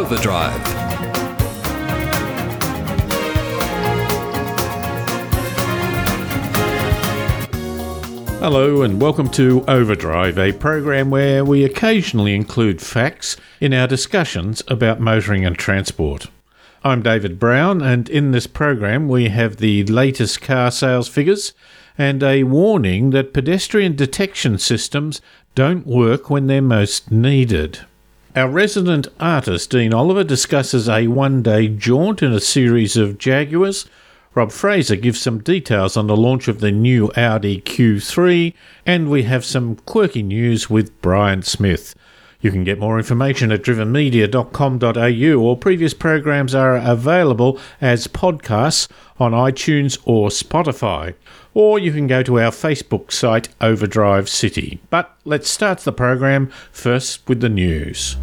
Overdrive. Hello, and welcome to Overdrive, a program where we occasionally include facts in our discussions about motoring and transport. I'm David Brown, and in this program, we have the latest car sales figures and a warning that pedestrian detection systems don't work when they're most needed. Our resident artist, Dean Oliver, discusses a one day jaunt in a series of Jaguars. Rob Fraser gives some details on the launch of the new Audi Q3, and we have some quirky news with Brian Smith. You can get more information at drivenmedia.com.au, or previous programs are available as podcasts on iTunes or Spotify. Or you can go to our Facebook site, Overdrive City. But let's start the program first with the news.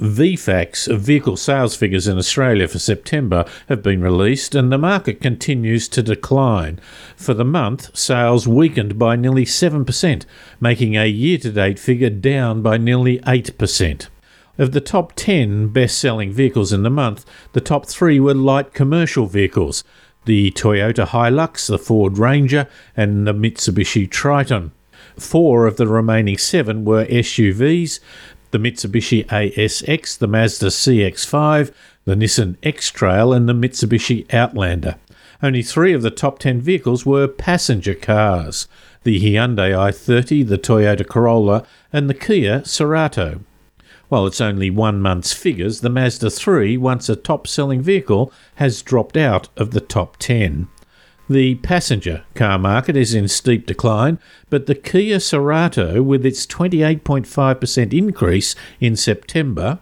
VFACTS vehicle sales figures in Australia for September have been released and the market continues to decline. For the month, sales weakened by nearly 7%, making a year to date figure down by nearly 8%. Of the top 10 best selling vehicles in the month, the top three were light commercial vehicles the Toyota Hilux, the Ford Ranger, and the Mitsubishi Triton. Four of the remaining seven were SUVs, the Mitsubishi ASX, the Mazda CX5, the Nissan X Trail, and the Mitsubishi Outlander. Only three of the top 10 vehicles were passenger cars the Hyundai i30, the Toyota Corolla, and the Kia Cerato. While it's only one month's figures, the Mazda 3, once a top selling vehicle, has dropped out of the top 10. The passenger car market is in steep decline, but the Kia Cerato, with its 28.5% increase in September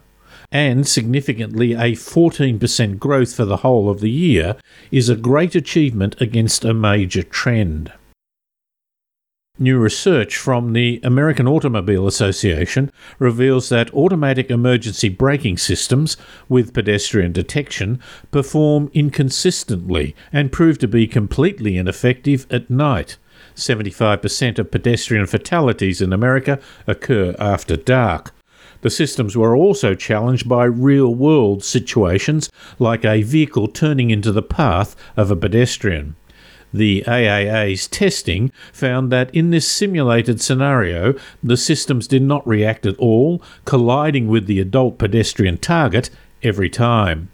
and significantly a 14% growth for the whole of the year, is a great achievement against a major trend. New research from the American Automobile Association reveals that automatic emergency braking systems with pedestrian detection perform inconsistently and prove to be completely ineffective at night. 75% of pedestrian fatalities in America occur after dark. The systems were also challenged by real world situations like a vehicle turning into the path of a pedestrian. The AAA's testing found that in this simulated scenario, the systems did not react at all, colliding with the adult pedestrian target every time.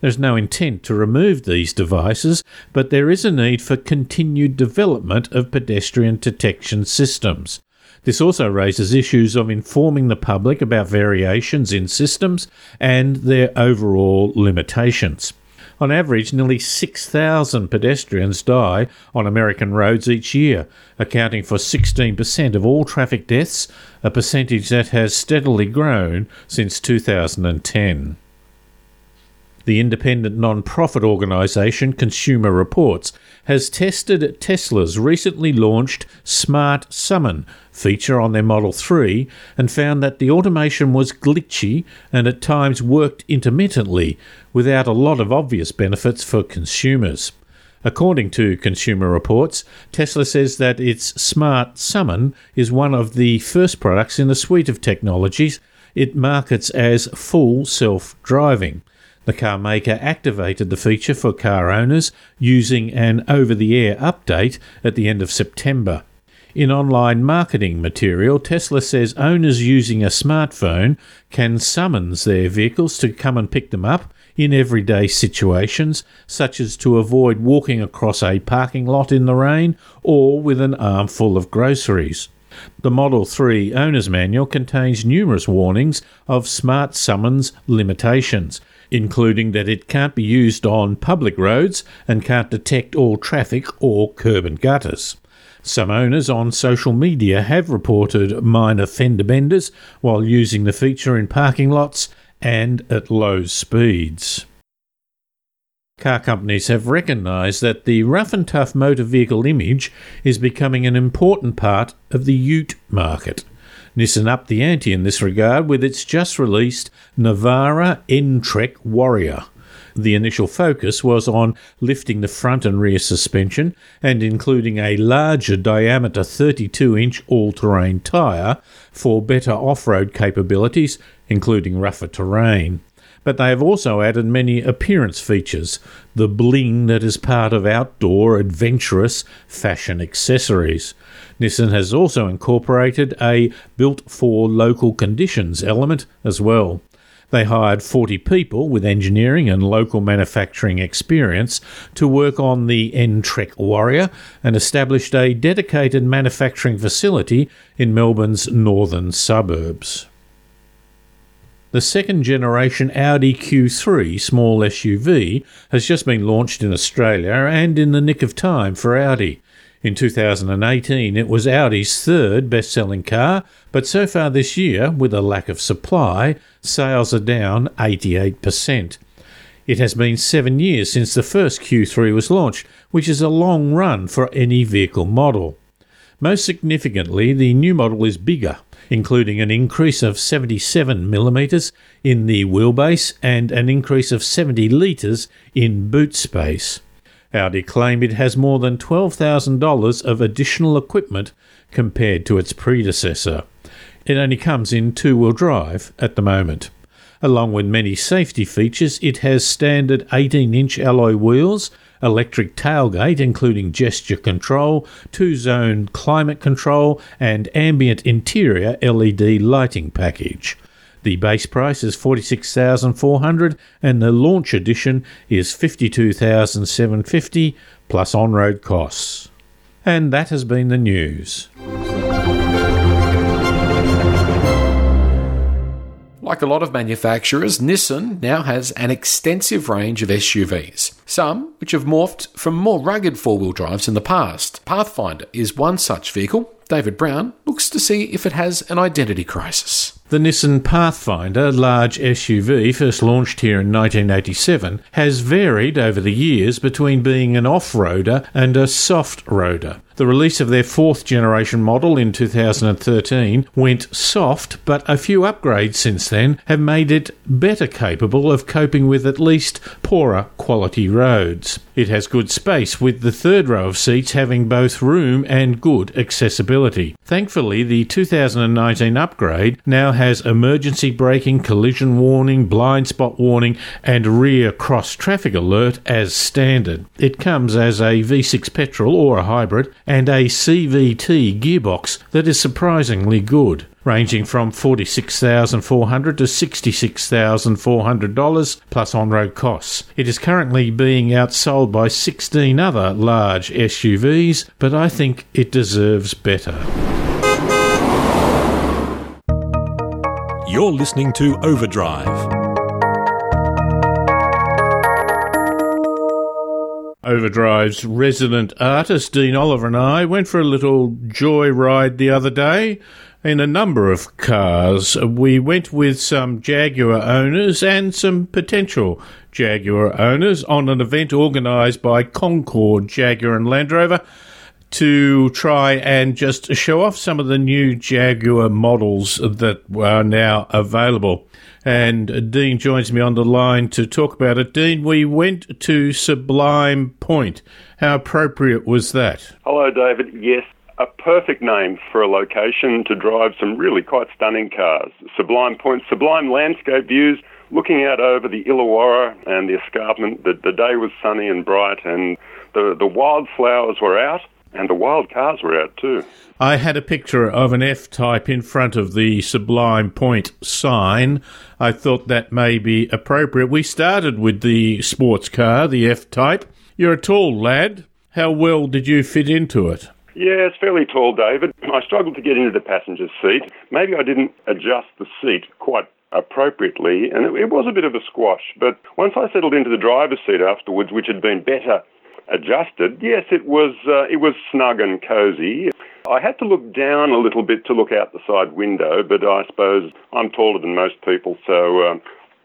There's no intent to remove these devices, but there is a need for continued development of pedestrian detection systems. This also raises issues of informing the public about variations in systems and their overall limitations. On average, nearly 6,000 pedestrians die on American roads each year, accounting for 16% of all traffic deaths, a percentage that has steadily grown since 2010. The independent non profit organisation Consumer Reports has tested Tesla's recently launched Smart Summon feature on their Model 3 and found that the automation was glitchy and at times worked intermittently without a lot of obvious benefits for consumers. According to Consumer Reports, Tesla says that its Smart Summon is one of the first products in a suite of technologies it markets as full self driving. The car maker activated the feature for car owners using an over the air update at the end of September. In online marketing material, Tesla says owners using a smartphone can summons their vehicles to come and pick them up in everyday situations, such as to avoid walking across a parking lot in the rain or with an armful of groceries. The Model 3 Owner's Manual contains numerous warnings of Smart Summons limitations, including that it can't be used on public roads and can't detect all traffic or curb and gutters. Some owners on social media have reported minor fender benders while using the feature in parking lots and at low speeds. Car companies have recognised that the rough and tough motor vehicle image is becoming an important part of the ute market. Nissan upped the ante in this regard with its just released Navara N-Trek Warrior. The initial focus was on lifting the front and rear suspension and including a larger diameter 32 inch all terrain tyre for better off road capabilities, including rougher terrain but they have also added many appearance features, the bling that is part of outdoor, adventurous fashion accessories. Nissan has also incorporated a built for local conditions element as well. They hired 40 people with engineering and local manufacturing experience to work on the N-Trek Warrior and established a dedicated manufacturing facility in Melbourne's northern suburbs. The second generation Audi Q3 small SUV has just been launched in Australia and in the nick of time for Audi. In 2018, it was Audi's third best selling car, but so far this year, with a lack of supply, sales are down 88%. It has been seven years since the first Q3 was launched, which is a long run for any vehicle model. Most significantly, the new model is bigger, including an increase of 77 millimetres in the wheelbase and an increase of 70 litres in boot space. Audi claim it has more than $12,000 of additional equipment compared to its predecessor. It only comes in two wheel drive at the moment. Along with many safety features, it has standard 18 inch alloy wheels electric tailgate, including gesture control, two zone climate control, and ambient interior LED lighting package. The base price is 46,400 and the launch edition is 52,750 plus on-road costs. And that has been the news. Like a lot of manufacturers, Nissan now has an extensive range of SUVs, some which have morphed from more rugged four wheel drives in the past. Pathfinder is one such vehicle. David Brown looks to see if it has an identity crisis. The Nissan Pathfinder large SUV, first launched here in 1987, has varied over the years between being an off roader and a soft roader. The release of their fourth generation model in 2013 went soft, but a few upgrades since then have made it better capable of coping with at least poorer quality roads. It has good space, with the third row of seats having both room and good accessibility. Thankfully, the 2019 upgrade now has emergency braking, collision warning, blind spot warning, and rear cross traffic alert as standard. It comes as a V6 petrol or a hybrid and a CVT gearbox that is surprisingly good, ranging from $46,400 to $66,400 plus on road costs. It is currently being outsold by 16 other large SUVs, but I think it deserves better. You're listening to Overdrive. Overdrive's resident artist, Dean Oliver, and I went for a little joy ride the other day in a number of cars. We went with some Jaguar owners and some potential Jaguar owners on an event organised by Concord Jaguar and Land Rover to try and just show off some of the new Jaguar models that are now available. And Dean joins me on the line to talk about it. Dean, we went to Sublime Point. How appropriate was that? Hello, David. Yes, a perfect name for a location to drive some really quite stunning cars. Sublime Point, sublime landscape views looking out over the Illawarra and the escarpment. The, the day was sunny and bright, and the, the wildflowers were out and the wild cars were out too. I had a picture of an F type in front of the Sublime Point sign. I thought that may be appropriate. We started with the sports car, the F type. You're a tall lad. How well did you fit into it? Yeah, it's fairly tall, David. I struggled to get into the passenger's seat. Maybe I didn't adjust the seat quite appropriately, and it, was a bit of a squash. But once I settled into the driver's seat afterwards, which had been better adjusted, yes, it was uh, it was snug and cosy. I had to look down a little bit to look out the side window, but I suppose I'm taller than most people, so. Uh,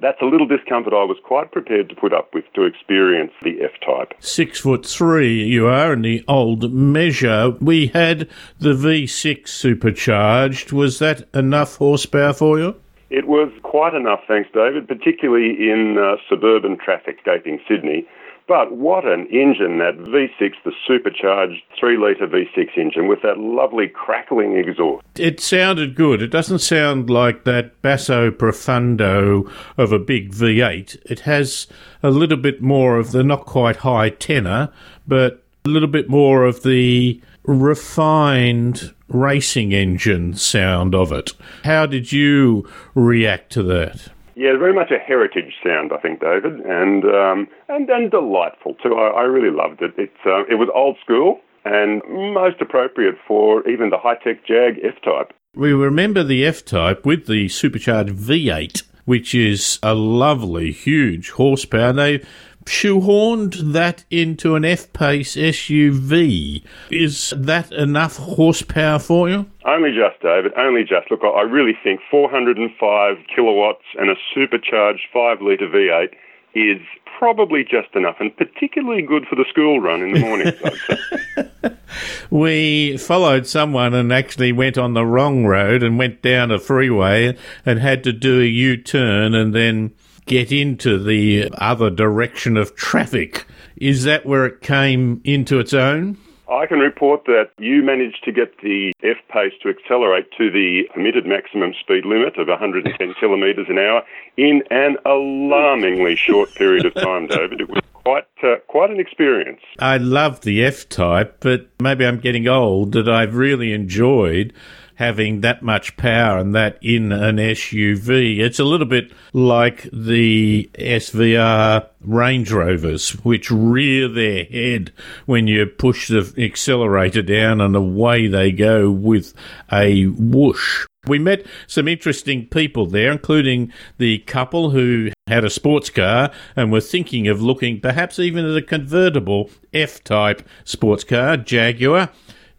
that's a little discomfort I was quite prepared to put up with to experience the F type. Six foot three you are in the old measure. We had the V6 supercharged. Was that enough horsepower for you? It was quite enough, thanks, David, particularly in uh, suburban traffic escaping Sydney. But what an engine, that V6, the supercharged 3 litre V6 engine with that lovely crackling exhaust. It sounded good. It doesn't sound like that basso profundo of a big V8. It has a little bit more of the not quite high tenor, but a little bit more of the refined racing engine sound of it. How did you react to that? Yeah, very much a heritage sound, I think, David, and um, and and delightful too. I, I really loved it. It's uh, it was old school and most appropriate for even the high tech Jag F Type. We remember the F Type with the supercharged V8, which is a lovely, huge horsepower. They shoehorned that into an F Pace SUV. Is that enough horsepower for you? Only just, David. Only just. Look, I really think 405 kilowatts and a supercharged 5 litre V8 is probably just enough and particularly good for the school run in the morning. we followed someone and actually went on the wrong road and went down a freeway and had to do a U turn and then get into the other direction of traffic. Is that where it came into its own? I can report that you managed to get the F pace to accelerate to the permitted maximum speed limit of 110 kilometres an hour in an alarmingly short period of time, David. It was quite uh, quite an experience. I love the F type, but maybe I'm getting old that I've really enjoyed having that much power and that in an SUV. It's a little bit like the SVR Range Rovers, which rear their head when you push the accelerator down and away they go with a whoosh. We met some interesting people there, including the couple who had a sports car and were thinking of looking perhaps even at a convertible F type sports car, Jaguar.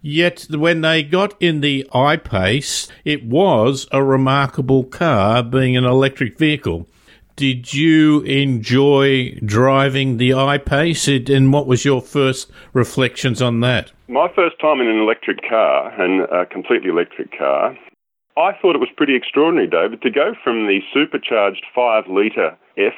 Yet when they got in the I-Pace, it was a remarkable car being an electric vehicle. Did you enjoy driving the I-Pace and what was your first reflections on that? My first time in an electric car, and a completely electric car, I thought it was pretty extraordinary, David, to go from the supercharged 5 litre F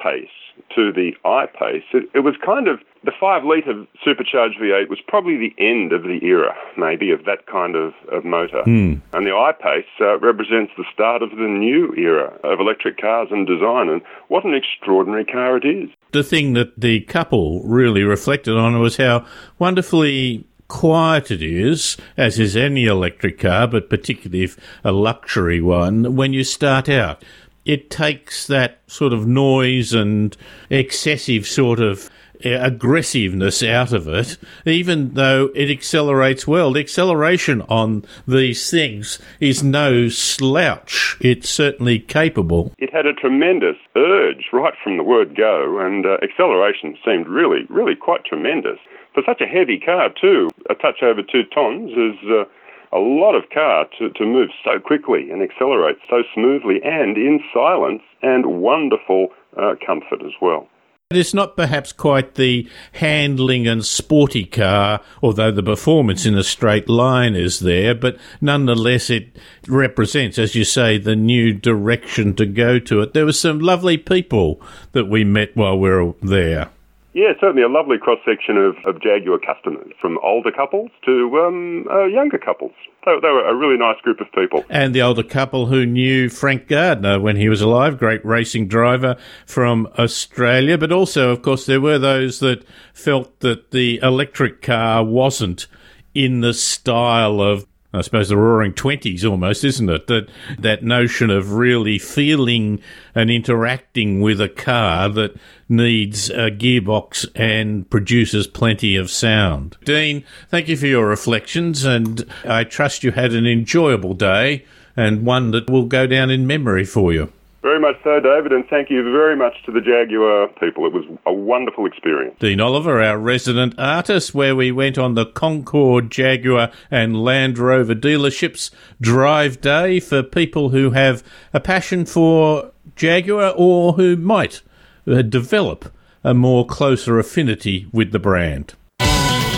pace to the I pace. It, it was kind of the 5 litre supercharged V8 was probably the end of the era, maybe, of that kind of, of motor. Mm. And the I pace uh, represents the start of the new era of electric cars and design. And what an extraordinary car it is. The thing that the couple really reflected on was how wonderfully quiet it is, as is any electric car, but particularly if a luxury one, when you start out. It takes that sort of noise and excessive sort of uh, aggressiveness out of it, even though it accelerates well. The acceleration on these things is no slouch. It's certainly capable. It had a tremendous urge right from the word go, and uh, acceleration seemed really, really quite tremendous for such a heavy car too, a touch over two tons is uh, a lot of car to, to move so quickly and accelerate so smoothly and in silence and wonderful uh, comfort as well. It's not perhaps quite the handling and sporty car, although the performance in a straight line is there, but nonetheless it represents, as you say, the new direction to go to it. There were some lovely people that we met while we were there. Yeah, certainly a lovely cross section of, of Jaguar customers, from older couples to um, uh, younger couples. They, they, were a really nice group of people. And the older couple who knew Frank Gardner when he was alive, great racing driver from Australia. But also, of course, there were those that felt that the electric car wasn't in the style of I suppose the roaring twenties almost, isn't it? That that notion of really feeling and interacting with a car that needs a gearbox and produces plenty of sound. Dean, thank you for your reflections and I trust you had an enjoyable day and one that will go down in memory for you. Very much so, David, and thank you very much to the Jaguar people. It was a wonderful experience. Dean Oliver, our resident artist, where we went on the Concord Jaguar and Land Rover dealerships drive day for people who have a passion for Jaguar or who might uh, develop a more closer affinity with the brand.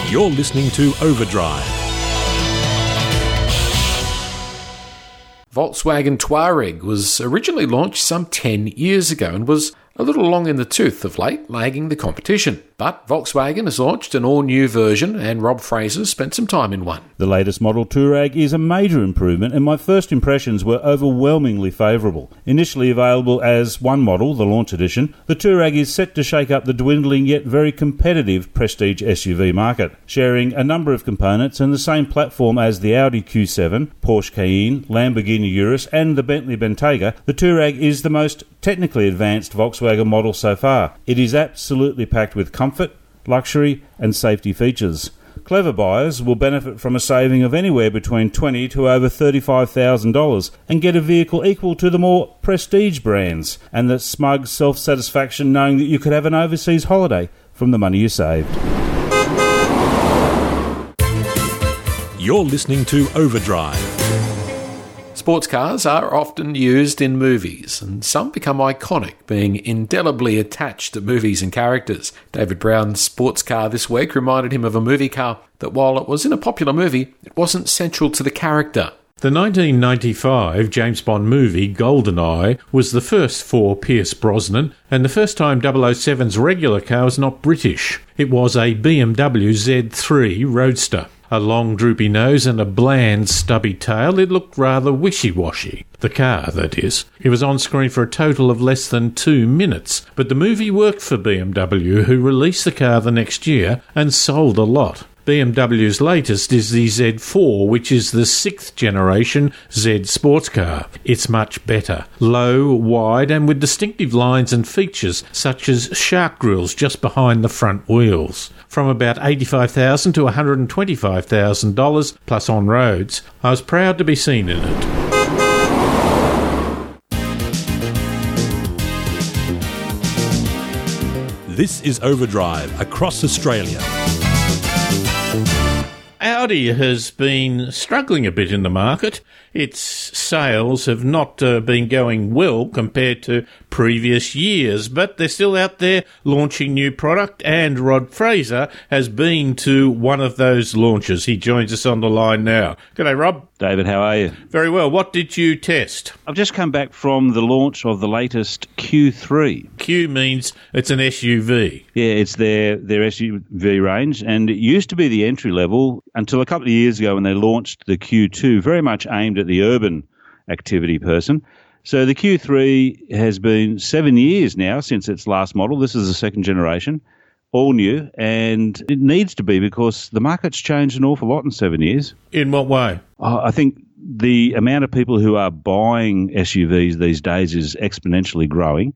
You're listening to Overdrive. Volkswagen Touareg was originally launched some 10 years ago and was a little long in the tooth of late, lagging the competition. But Volkswagen has launched an all new version, and Rob Fraser spent some time in one. The latest model Touareg is a major improvement, and my first impressions were overwhelmingly favourable. Initially available as one model, the launch edition, the Touareg is set to shake up the dwindling yet very competitive prestige SUV market. Sharing a number of components and the same platform as the Audi Q7, Porsche Cayenne, Lamborghini Urus, and the Bentley Bentayga, the Touareg is the most technically advanced Volkswagen model so far. It is absolutely packed with comfort, luxury, and safety features. Clever buyers will benefit from a saving of anywhere between twenty to over $35,000 and get a vehicle equal to the more prestige brands and the smug self satisfaction knowing that you could have an overseas holiday from the money you saved. You're listening to Overdrive. Sports cars are often used in movies, and some become iconic, being indelibly attached to movies and characters. David Brown's sports car this week reminded him of a movie car that, while it was in a popular movie, it wasn't central to the character. The 1995 James Bond movie GoldenEye was the first for Pierce Brosnan, and the first time 007's regular car was not British. It was a BMW Z3 Roadster. A long droopy nose and a bland stubby tail, it looked rather wishy washy. The car, that is. It was on screen for a total of less than two minutes, but the movie worked for BMW, who released the car the next year and sold a lot. BMW's latest is the Z4, which is the sixth generation Z sports car. It's much better. Low, wide, and with distinctive lines and features such as shark grills just behind the front wheels. From about 85,000 to $125,000 plus on roads, I was proud to be seen in it. This is Overdrive across Australia. Audi has been struggling a bit in the market. Its sales have not uh, been going well compared to previous years, but they're still out there launching new product. And Rob Fraser has been to one of those launches. He joins us on the line now. G'day, Rob. David, how are you? Very well. What did you test? I've just come back from the launch of the latest Q3. Q means it's an SUV. Yeah, it's their their SUV range, and it used to be the entry level until a couple of years ago when they launched the Q2, very much aimed at the urban activity person. So the Q3 has been seven years now since its last model. This is the second generation, all new, and it needs to be because the market's changed an awful lot in seven years. In what way? Uh, I think the amount of people who are buying SUVs these days is exponentially growing.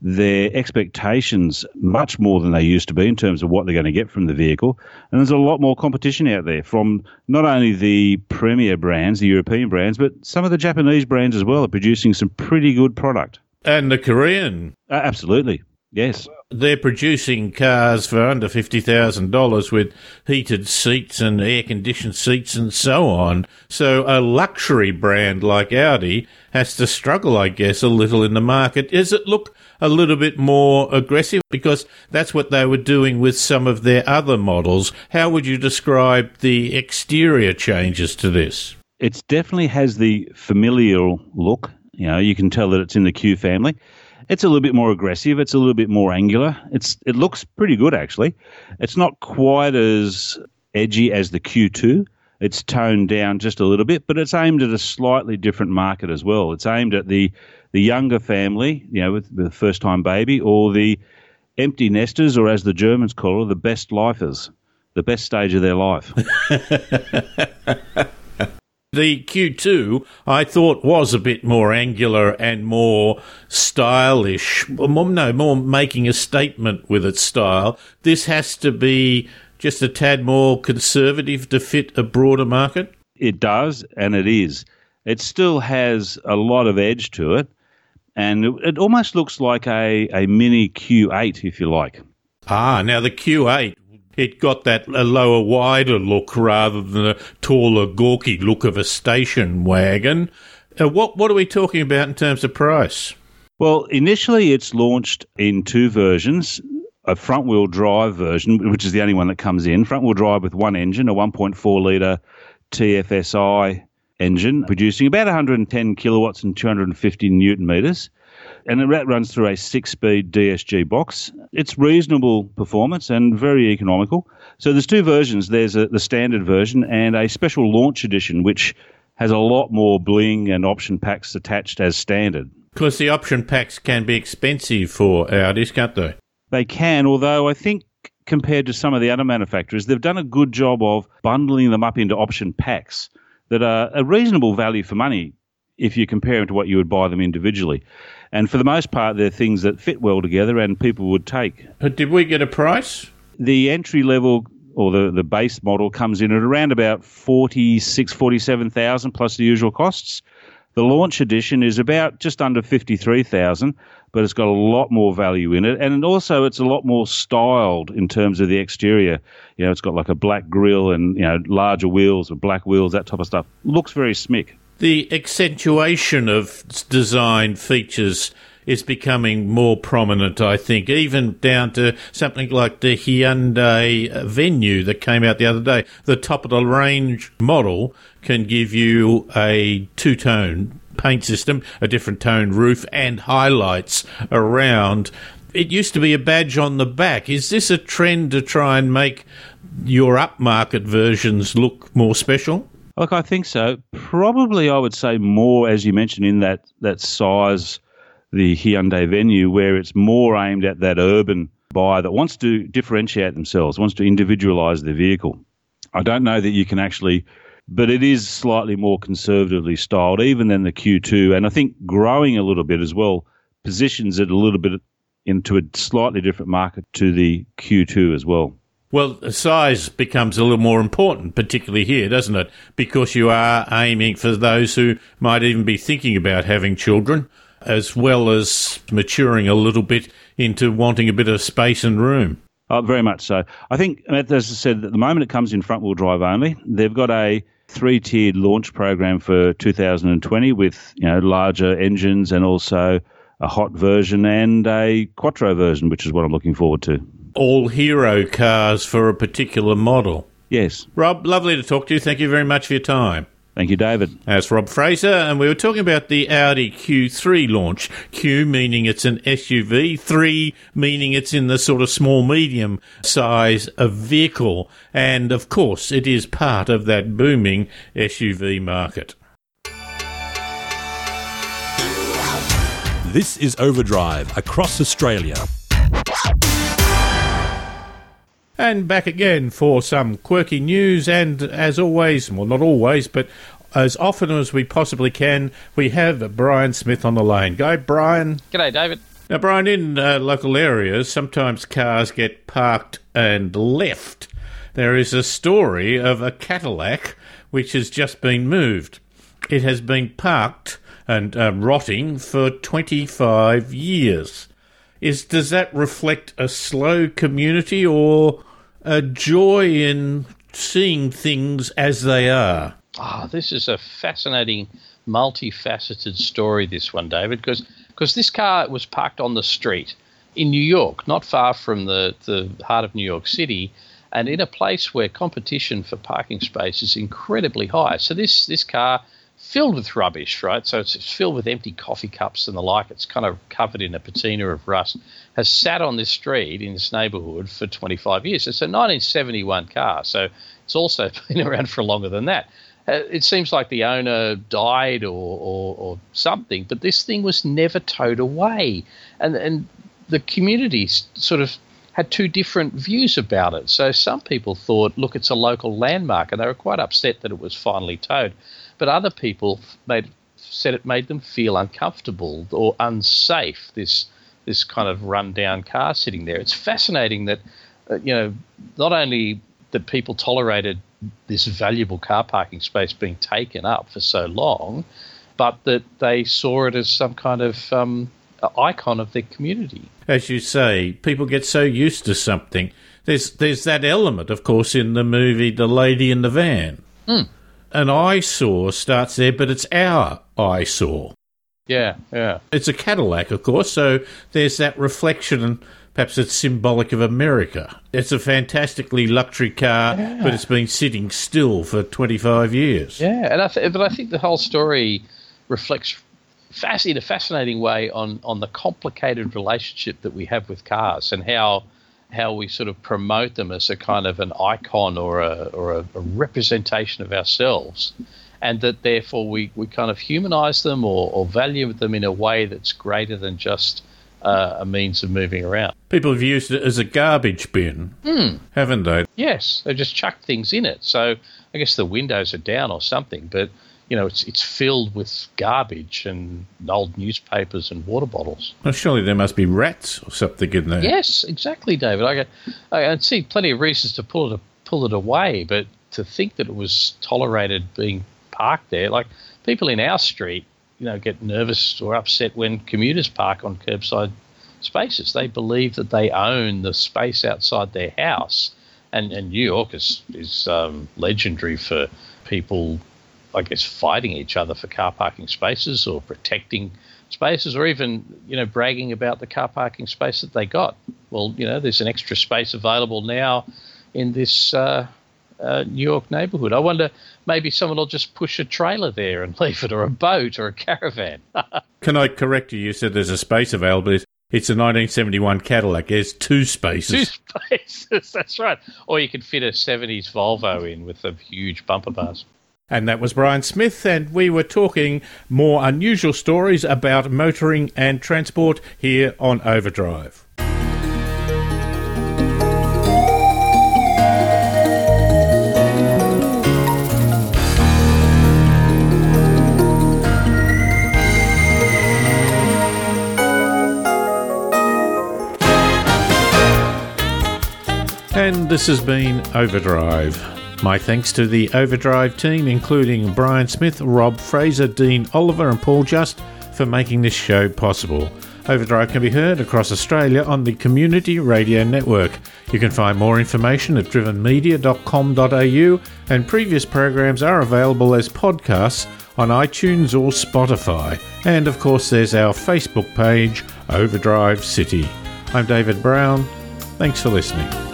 Their expectations much more than they used to be in terms of what they're going to get from the vehicle, and there's a lot more competition out there from not only the premier brands, the European brands, but some of the Japanese brands as well are producing some pretty good product. And the Korean. Uh, absolutely, yes. They're producing cars for under $50,000 with heated seats and air conditioned seats and so on. So a luxury brand like Audi has to struggle, I guess, a little in the market. Does it look a little bit more aggressive? Because that's what they were doing with some of their other models. How would you describe the exterior changes to this? It definitely has the familial look. You know, you can tell that it's in the Q family. It's a little bit more aggressive. It's a little bit more angular. It's it looks pretty good actually. It's not quite as edgy as the Q2. It's toned down just a little bit, but it's aimed at a slightly different market as well. It's aimed at the the younger family, you know, with the first time baby, or the empty nesters, or as the Germans call it, the best lifers, the best stage of their life. The Q2, I thought, was a bit more angular and more stylish. No, more making a statement with its style. This has to be just a tad more conservative to fit a broader market? It does, and it is. It still has a lot of edge to it, and it, it almost looks like a, a mini Q8, if you like. Ah, now the Q8, it got that a lower, wider look rather than a taller, gawky look of a station wagon. Uh, what what are we talking about in terms of price? Well, initially it's launched in two versions. A front wheel drive version, which is the only one that comes in, front wheel drive with one engine, a 1.4 litre TFSI engine, producing about 110 kilowatts and 250 newton meters. And that runs through a six speed DSG box. It's reasonable performance and very economical. So there's two versions there's a, the standard version and a special launch edition, which has a lot more bling and option packs attached as standard. Because the option packs can be expensive for Audis, can't they? They can, although I think compared to some of the other manufacturers, they've done a good job of bundling them up into option packs that are a reasonable value for money if you compare them to what you would buy them individually. And for the most part, they're things that fit well together and people would take. But did we get a price? The entry level or the, the base model comes in at around about 46, 47,000 plus the usual costs. The launch edition is about just under 53,000, but it's got a lot more value in it. And also it's a lot more styled in terms of the exterior. You know, it's got like a black grille and, you know, larger wheels or black wheels, that type of stuff. Looks very smick. The accentuation of design features is becoming more prominent, I think, even down to something like the Hyundai Venue that came out the other day. The top of the range model can give you a two tone paint system, a different tone roof, and highlights around. It used to be a badge on the back. Is this a trend to try and make your upmarket versions look more special? Look, I think so. Probably, I would say more, as you mentioned, in that that size the Hyundai Venue, where it's more aimed at that urban buyer that wants to differentiate themselves, wants to individualize their vehicle. I don't know that you can actually, but it is slightly more conservatively styled, even than the Q2, and I think growing a little bit as well positions it a little bit into a slightly different market to the Q2 as well. Well, size becomes a little more important, particularly here, doesn't it? Because you are aiming for those who might even be thinking about having children as well as maturing a little bit into wanting a bit of space and room. Oh, very much so. I think, as I said, at the moment it comes in front wheel drive only. They've got a three tiered launch program for 2020 with you know larger engines and also a hot version and a quattro version, which is what I'm looking forward to. All hero cars for a particular model. Yes. Rob, lovely to talk to you. Thank you very much for your time. Thank you, David. That's Rob Fraser, and we were talking about the Audi Q3 launch. Q meaning it's an SUV, 3 meaning it's in the sort of small medium size of vehicle, and of course it is part of that booming SUV market. This is Overdrive across Australia. And back again for some quirky news, and as always, well, not always, but as often as we possibly can, we have Brian Smith on the line. Go, Brian. G'day, David. Now, Brian, in uh, local areas, sometimes cars get parked and left. There is a story of a Cadillac which has just been moved. It has been parked and uh, rotting for 25 years. Is does that reflect a slow community or a joy in seeing things as they are. Ah, oh, this is a fascinating, multifaceted story. This one, David, because because this car was parked on the street in New York, not far from the the heart of New York City, and in a place where competition for parking space is incredibly high. So this this car filled with rubbish, right? So it's filled with empty coffee cups and the like. It's kind of covered in a patina of rust. Has sat on this street in this neighbourhood for 25 years. It's a 1971 car, so it's also been around for longer than that. Uh, it seems like the owner died or, or, or something, but this thing was never towed away, and and the community sort of had two different views about it. So some people thought, look, it's a local landmark, and they were quite upset that it was finally towed but other people made said it made them feel uncomfortable or unsafe. This this kind of rundown car sitting there. It's fascinating that uh, you know not only that people tolerated this valuable car parking space being taken up for so long, but that they saw it as some kind of um, icon of their community. As you say, people get so used to something. There's there's that element, of course, in the movie The Lady in the Van. Mm an eyesore starts there, but it's our eyesore. Yeah, yeah. It's a Cadillac, of course, so there's that reflection and perhaps it's symbolic of America. It's a fantastically luxury car, yeah. but it's been sitting still for 25 years. Yeah, and I th- but I think the whole story reflects in a fascinating way on, on the complicated relationship that we have with cars and how how we sort of promote them as a kind of an icon or a or a, a representation of ourselves and that therefore we, we kind of humanize them or, or value them in a way that's greater than just uh, a means of moving around. People have used it as a garbage bin, mm. haven't they? Yes, they just chuck things in it. So I guess the windows are down or something, but you know it's it's filled with garbage and old newspapers and water bottles. Well, surely there must be rats or something in there. Yes, exactly, David. I, I, I see plenty of reasons to pull it pull it away, but to think that it was tolerated being parked there, like people in our street you know, get nervous or upset when commuters park on curbside spaces. They believe that they own the space outside their house. And, and New York is, is um, legendary for people, I guess, fighting each other for car parking spaces or protecting spaces or even, you know, bragging about the car parking space that they got. Well, you know, there's an extra space available now in this uh, uh, New York neighborhood. I wonder maybe someone will just push a trailer there and leave it, or a boat, or a caravan. Can I correct you? You said there's a space available. It's a 1971 Cadillac. There's two spaces. Two spaces, that's right. Or you could fit a 70s Volvo in with a huge bumper bars. And that was Brian Smith, and we were talking more unusual stories about motoring and transport here on Overdrive. And this has been Overdrive. My thanks to the Overdrive team, including Brian Smith, Rob Fraser, Dean Oliver, and Paul Just, for making this show possible. Overdrive can be heard across Australia on the Community Radio Network. You can find more information at drivenmedia.com.au, and previous programs are available as podcasts on iTunes or Spotify. And of course, there's our Facebook page, Overdrive City. I'm David Brown. Thanks for listening.